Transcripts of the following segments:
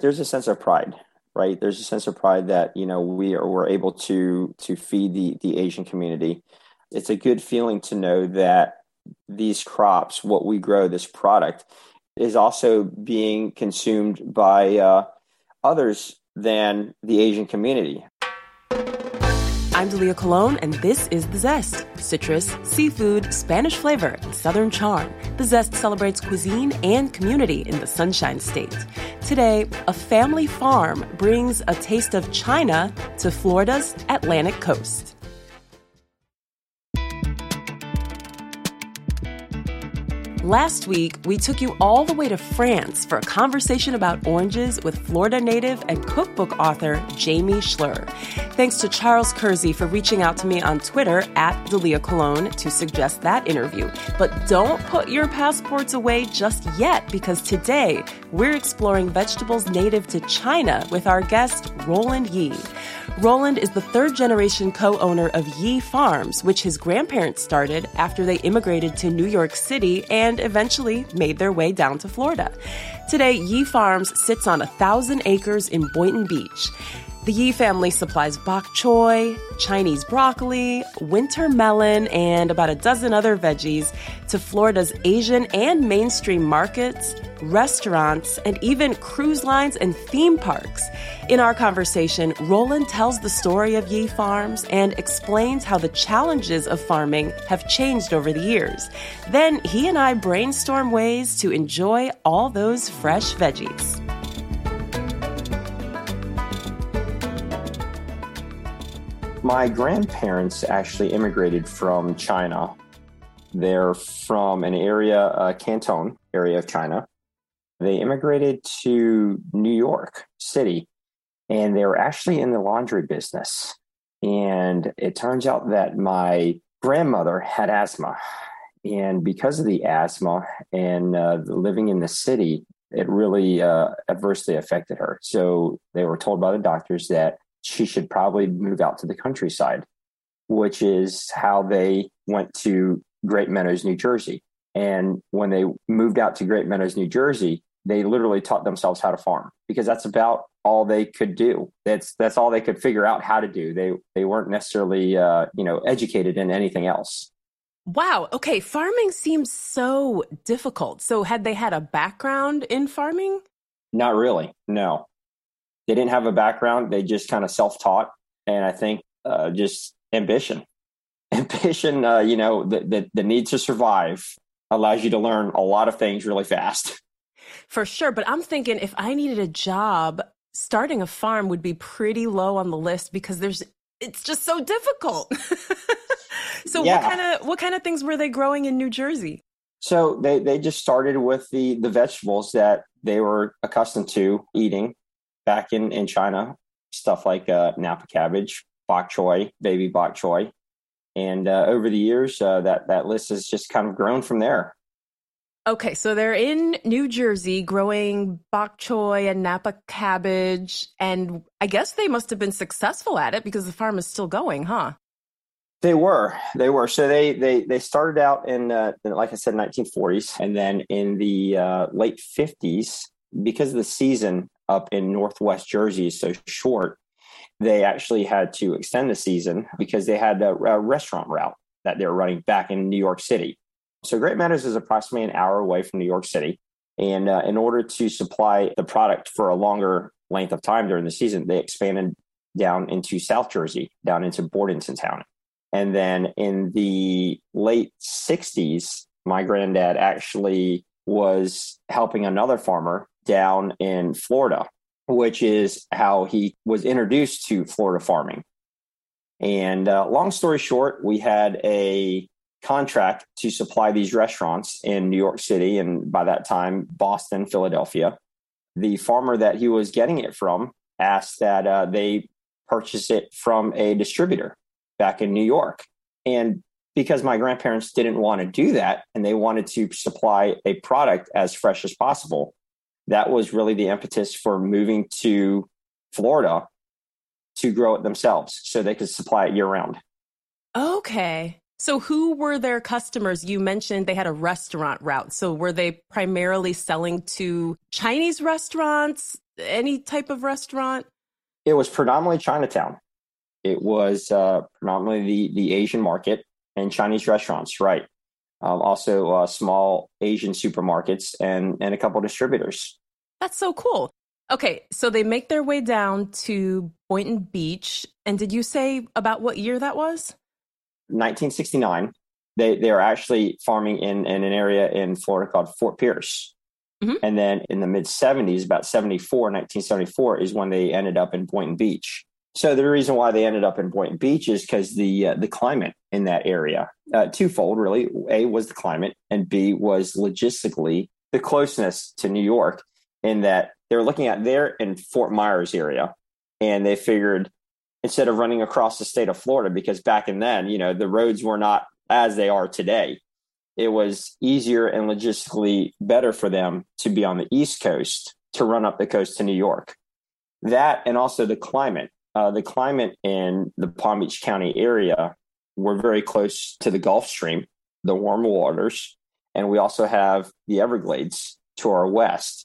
There's a sense of pride, right? There's a sense of pride that you know we are we're able to to feed the the Asian community. It's a good feeling to know that these crops, what we grow, this product, is also being consumed by uh, others than the Asian community. I'm Dalia Colon, and this is The Zest. Citrus, seafood, Spanish flavor, and Southern charm. The Zest celebrates cuisine and community in the Sunshine State. Today, a family farm brings a taste of China to Florida's Atlantic coast. Last week, we took you all the way to France for a conversation about oranges with Florida native and cookbook author Jamie Schler. Thanks to Charles Kersey for reaching out to me on Twitter at Dalia Colon to suggest that interview. But don't put your passports away just yet because today we're exploring vegetables native to China with our guest, Roland Yee. Roland is the third generation co owner of Yee Farms, which his grandparents started after they immigrated to New York City and eventually made their way down to Florida. Today, Yee Farms sits on a thousand acres in Boynton Beach. The Yee family supplies bok choy, Chinese broccoli, winter melon, and about a dozen other veggies to Florida's Asian and mainstream markets, restaurants, and even cruise lines and theme parks. In our conversation, Roland tells the story of Yee Farms and explains how the challenges of farming have changed over the years. Then he and I brainstorm ways to enjoy all those fresh veggies. My grandparents actually immigrated from China. They're from an area, uh, Canton area of China. They immigrated to New York City and they were actually in the laundry business. And it turns out that my grandmother had asthma. And because of the asthma and uh, living in the city, it really uh, adversely affected her. So they were told by the doctors that she should probably move out to the countryside, which is how they went to Great Meadows, New Jersey. And when they moved out to Great Meadows, New Jersey, they literally taught themselves how to farm because that's about all they could do. That's that's all they could figure out how to do. They they weren't necessarily uh, you know educated in anything else. Wow. Okay, farming seems so difficult. So had they had a background in farming? Not really. No they didn't have a background. They just kind of self taught. And I think uh, just ambition, ambition, uh, you know, the, the, the need to survive allows you to learn a lot of things really fast. For sure. But I'm thinking if I needed a job, starting a farm would be pretty low on the list because there's, it's just so difficult. so yeah. what kind of, what kind of things were they growing in New Jersey? So they, they just started with the, the vegetables that they were accustomed to eating back in, in China, stuff like uh, Napa cabbage, bok choy, baby bok choy. And uh, over the years, uh, that, that list has just kind of grown from there. Okay, so they're in New Jersey growing bok choy and Napa cabbage. And I guess they must have been successful at it because the farm is still going, huh? They were, they were. So they they they started out in, uh, like I said, 1940s, and then in the uh, late 50s, because of the season up in Northwest Jersey is so short, they actually had to extend the season because they had a, a restaurant route that they were running back in New York City. So Great Meadows is approximately an hour away from New York City. And uh, in order to supply the product for a longer length of time during the season, they expanded down into South Jersey, down into Bordentown town. And then in the late 60s, my granddad actually was helping another farmer down in Florida, which is how he was introduced to Florida farming. And uh, long story short, we had a contract to supply these restaurants in New York City and by that time, Boston, Philadelphia. The farmer that he was getting it from asked that uh, they purchase it from a distributor back in New York. And because my grandparents didn't want to do that and they wanted to supply a product as fresh as possible, that was really the impetus for moving to Florida to grow it themselves so they could supply it year round. Okay. So, who were their customers? You mentioned they had a restaurant route. So, were they primarily selling to Chinese restaurants, any type of restaurant? It was predominantly Chinatown. It was uh, predominantly the, the Asian market and Chinese restaurants, right? Um, also, uh, small Asian supermarkets and, and a couple distributors. That's so cool. Okay, so they make their way down to Boynton Beach. And did you say about what year that was? 1969. They, they are actually farming in, in an area in Florida called Fort Pierce. Mm-hmm. And then in the mid 70s, about 74, 1974, is when they ended up in Boynton Beach. So the reason why they ended up in Boynton Beach is because the uh, the climate in that area, uh, twofold really. A was the climate, and B was logistically the closeness to New York. In that they were looking at there in Fort Myers area, and they figured instead of running across the state of Florida, because back in then, you know, the roads were not as they are today. It was easier and logistically better for them to be on the East Coast to run up the coast to New York. That and also the climate uh, the climate in the Palm Beach County area, we're very close to the Gulf Stream, the warm waters, and we also have the Everglades to our west.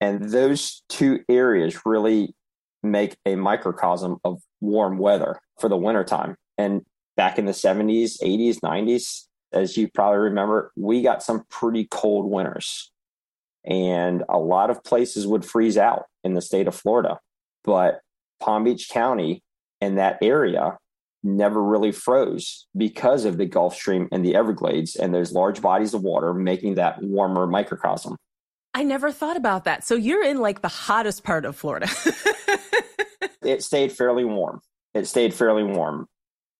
And those two areas really make a microcosm of warm weather for the wintertime. And back in the 70s, 80s, 90s, as you probably remember, we got some pretty cold winters. And a lot of places would freeze out in the state of Florida. But Palm Beach County and that area never really froze because of the Gulf Stream and the Everglades and those large bodies of water making that warmer microcosm. I never thought about that. So you're in like the hottest part of Florida. it stayed fairly warm. It stayed fairly warm.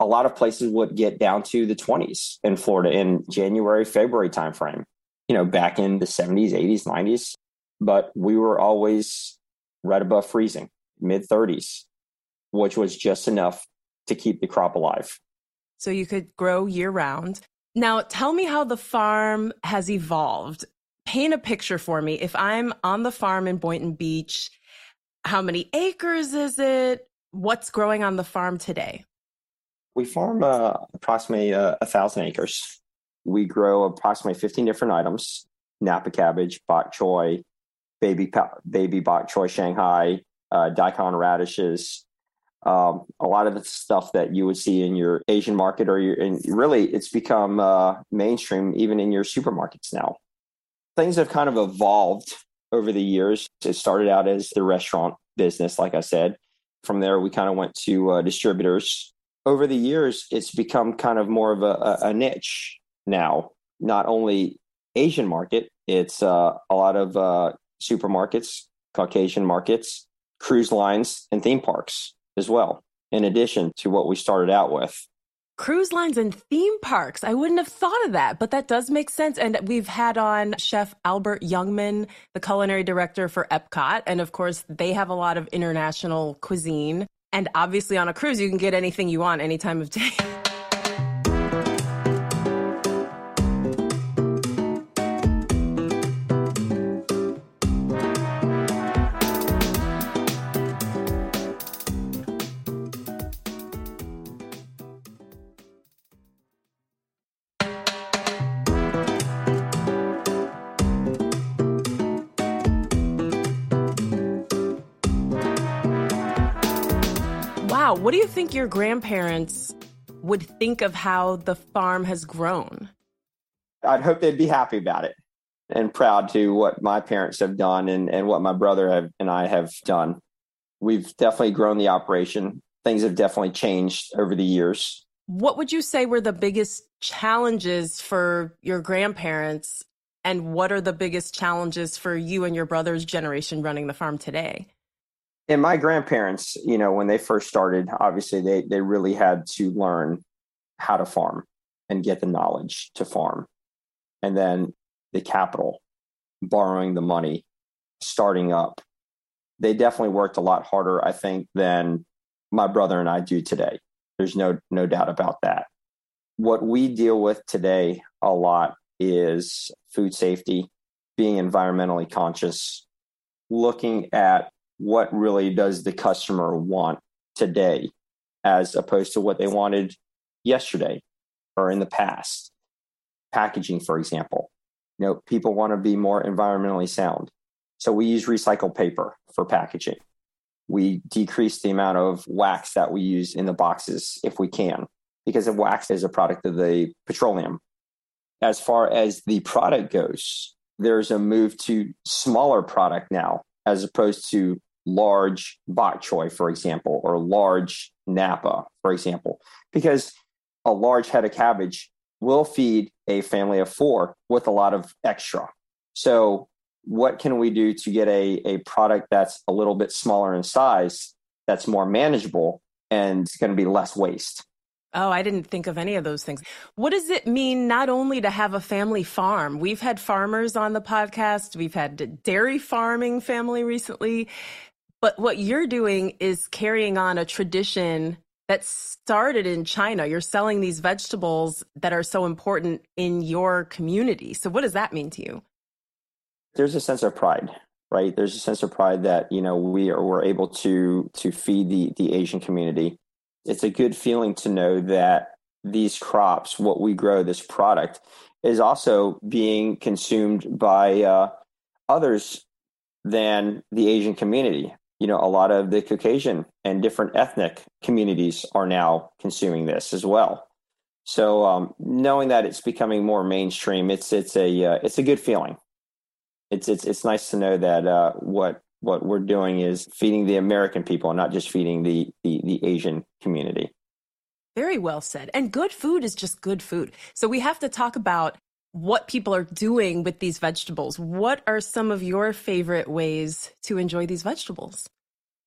A lot of places would get down to the 20s in Florida in January, February timeframe, you know, back in the 70s, 80s, 90s. But we were always right above freezing mid 30s, which was just enough to keep the crop alive. So you could grow year round. Now, tell me how the farm has evolved. Paint a picture for me. If I'm on the farm in Boynton Beach, how many acres is it? What's growing on the farm today? We farm uh, approximately uh, a thousand acres. We grow approximately 15 different items Napa cabbage, bok choy, baby, baby bok choy Shanghai, uh, daikon radishes, um, a lot of the stuff that you would see in your Asian market, or your, and really, it's become uh, mainstream even in your supermarkets now. Things have kind of evolved over the years. It started out as the restaurant business, like I said. From there, we kind of went to uh, distributors. Over the years, it's become kind of more of a, a niche now. Not only Asian market, it's uh, a lot of uh, supermarkets, Caucasian markets, cruise lines, and theme parks as well, in addition to what we started out with. Cruise lines and theme parks. I wouldn't have thought of that, but that does make sense. And we've had on Chef Albert Youngman, the culinary director for Epcot. And of course, they have a lot of international cuisine. And obviously, on a cruise, you can get anything you want any time of day. What do you think your grandparents would think of how the farm has grown? I'd hope they'd be happy about it and proud to what my parents have done and, and what my brother have, and I have done. We've definitely grown the operation. Things have definitely changed over the years. What would you say were the biggest challenges for your grandparents? And what are the biggest challenges for you and your brother's generation running the farm today? And my grandparents, you know, when they first started, obviously they they really had to learn how to farm and get the knowledge to farm. And then the capital, borrowing the money, starting up. They definitely worked a lot harder, I think, than my brother and I do today. There's no no doubt about that. What we deal with today a lot is food safety, being environmentally conscious, looking at what really does the customer want today as opposed to what they wanted yesterday or in the past. Packaging, for example. You know, people want to be more environmentally sound. So we use recycled paper for packaging. We decrease the amount of wax that we use in the boxes if we can, because of wax is a product of the petroleum. As far as the product goes, there's a move to smaller product now, as opposed to large bok choy, for example, or large Napa, for example, because a large head of cabbage will feed a family of four with a lot of extra. So, what can we do to get a, a product that's a little bit smaller in size, that's more manageable, and it's going to be less waste? Oh, I didn't think of any of those things. What does it mean not only to have a family farm? We've had farmers on the podcast, we've had dairy farming family recently. But what you're doing is carrying on a tradition that started in China. You're selling these vegetables that are so important in your community. So, what does that mean to you? There's a sense of pride, right? There's a sense of pride that you know we are we're able to to feed the the Asian community. It's a good feeling to know that these crops, what we grow, this product, is also being consumed by uh, others than the Asian community you know, a lot of the Caucasian and different ethnic communities are now consuming this as well. So um, knowing that it's becoming more mainstream, it's it's a uh, it's a good feeling. It's it's it's nice to know that uh, what what we're doing is feeding the American people, not just feeding the, the the Asian community. Very well said. And good food is just good food. So we have to talk about what people are doing with these vegetables. What are some of your favorite ways to enjoy these vegetables?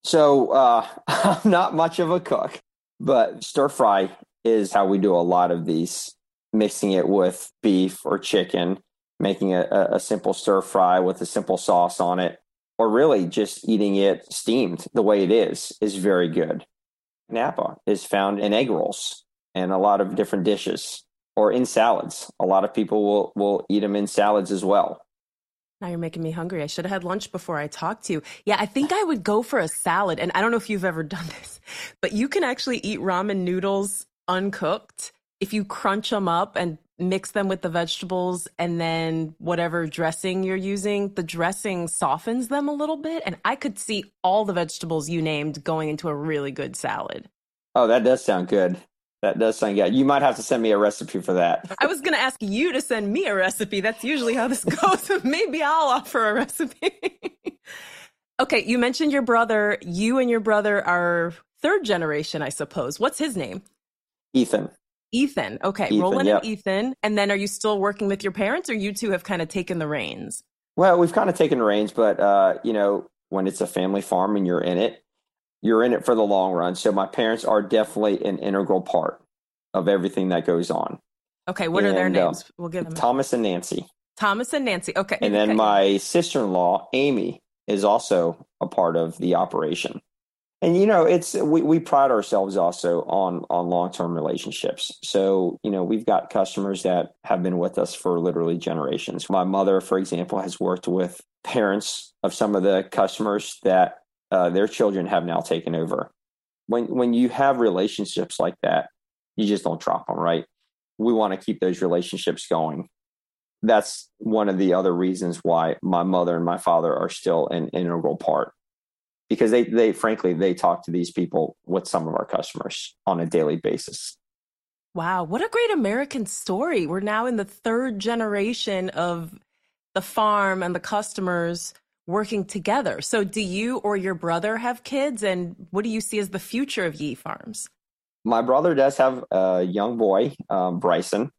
So, uh, I'm not much of a cook, but stir fry is how we do a lot of these, mixing it with beef or chicken, making a, a simple stir fry with a simple sauce on it, or really just eating it steamed the way it is, is very good. Napa is found in egg rolls and a lot of different dishes or in salads. A lot of people will will eat them in salads as well. Now you're making me hungry. I should have had lunch before I talked to you. Yeah, I think I would go for a salad. And I don't know if you've ever done this, but you can actually eat ramen noodles uncooked if you crunch them up and mix them with the vegetables and then whatever dressing you're using, the dressing softens them a little bit. And I could see all the vegetables you named going into a really good salad. Oh, that does sound good. That does sound good. You might have to send me a recipe for that. I was going to ask you to send me a recipe. That's usually how this goes. Maybe I'll offer a recipe. okay, you mentioned your brother. You and your brother are third generation, I suppose. What's his name? Ethan. Ethan. Okay, Ethan, Roland yep. and Ethan. And then are you still working with your parents or you two have kind of taken the reins? Well, we've kind of taken the reins, but uh, you know, when it's a family farm and you're in it, you're in it for the long run. So my parents are definitely an integral part of everything that goes on. Okay, what and, are their uh, names? Uh, we'll give them Thomas and Nancy. Thomas and Nancy. Okay. And then okay. my sister-in-law Amy is also a part of the operation. And you know, it's we, we pride ourselves also on on long-term relationships. So, you know, we've got customers that have been with us for literally generations. My mother, for example, has worked with parents of some of the customers that uh, their children have now taken over. When when you have relationships like that, you just don't drop them, right? We want to keep those relationships going. That's one of the other reasons why my mother and my father are still an integral part because they they frankly they talk to these people with some of our customers on a daily basis. Wow, what a great American story. We're now in the third generation of the farm and the customers working together. So, do you or your brother have kids, and what do you see as the future of Yee Farms? My brother does have a young boy, um, Bryson.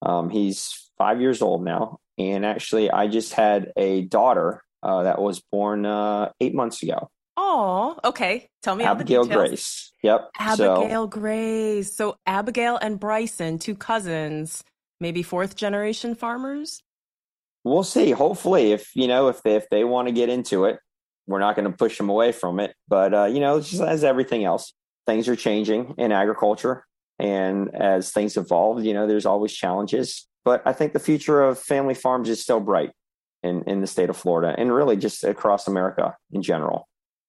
Um, he's five years old now, and actually, I just had a daughter uh, that was born uh, eight months ago. Oh, okay. Tell me Abigail Grace. Yep. Abigail so, Grace. So Abigail and Bryson, two cousins, maybe fourth generation farmers we'll see. Hopefully, if you know if they if they want to get into it, we're not going to push them away from it. But uh, you know, just as everything else, things are changing in agriculture, and as things evolve, you know, there's always challenges. But I think the future of family farms is still bright in in the state of Florida, and really just across America in general.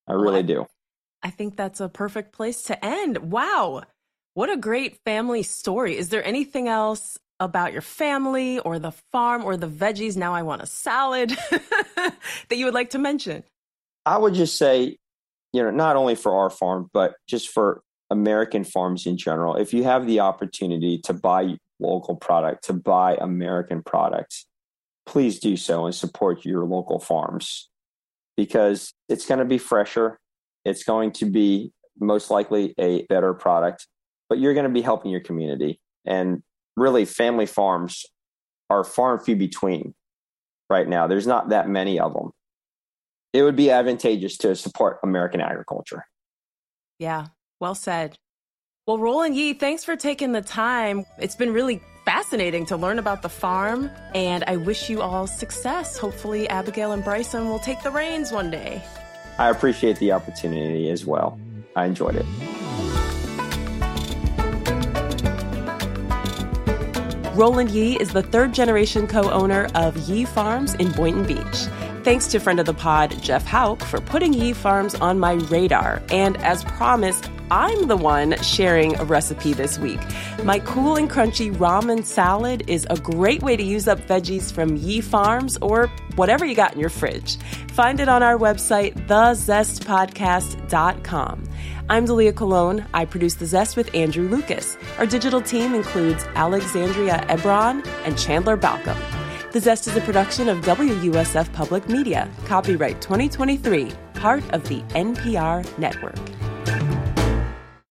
I really do. I think that's a perfect place to end. Wow. What a great family story. Is there anything else about your family or the farm or the veggies? Now I want a salad that you would like to mention. I would just say, you know, not only for our farm, but just for American farms in general, if you have the opportunity to buy local product, to buy American products, please do so and support your local farms because it's going to be fresher. It's going to be most likely a better product, but you're going to be helping your community. And really, family farms are far and few between right now. There's not that many of them. It would be advantageous to support American agriculture. Yeah, well said. Well, Roland Yee, thanks for taking the time. It's been really fascinating to learn about the farm, and I wish you all success. Hopefully, Abigail and Bryson will take the reins one day. I appreciate the opportunity as well. I enjoyed it. Roland Yee is the third generation co owner of Yee Farms in Boynton Beach. Thanks to friend of the pod, Jeff Hauk, for putting Yee Farms on my radar. And as promised, I'm the one sharing a recipe this week. My cool and crunchy ramen salad is a great way to use up veggies from Yee Farms or whatever you got in your fridge. Find it on our website, thezestpodcast.com. I'm Dalia Colon. I produce The Zest with Andrew Lucas. Our digital team includes Alexandria Ebron and Chandler Balcom. The Zest is a production of WUSF Public Media. Copyright 2023, part of the NPR network.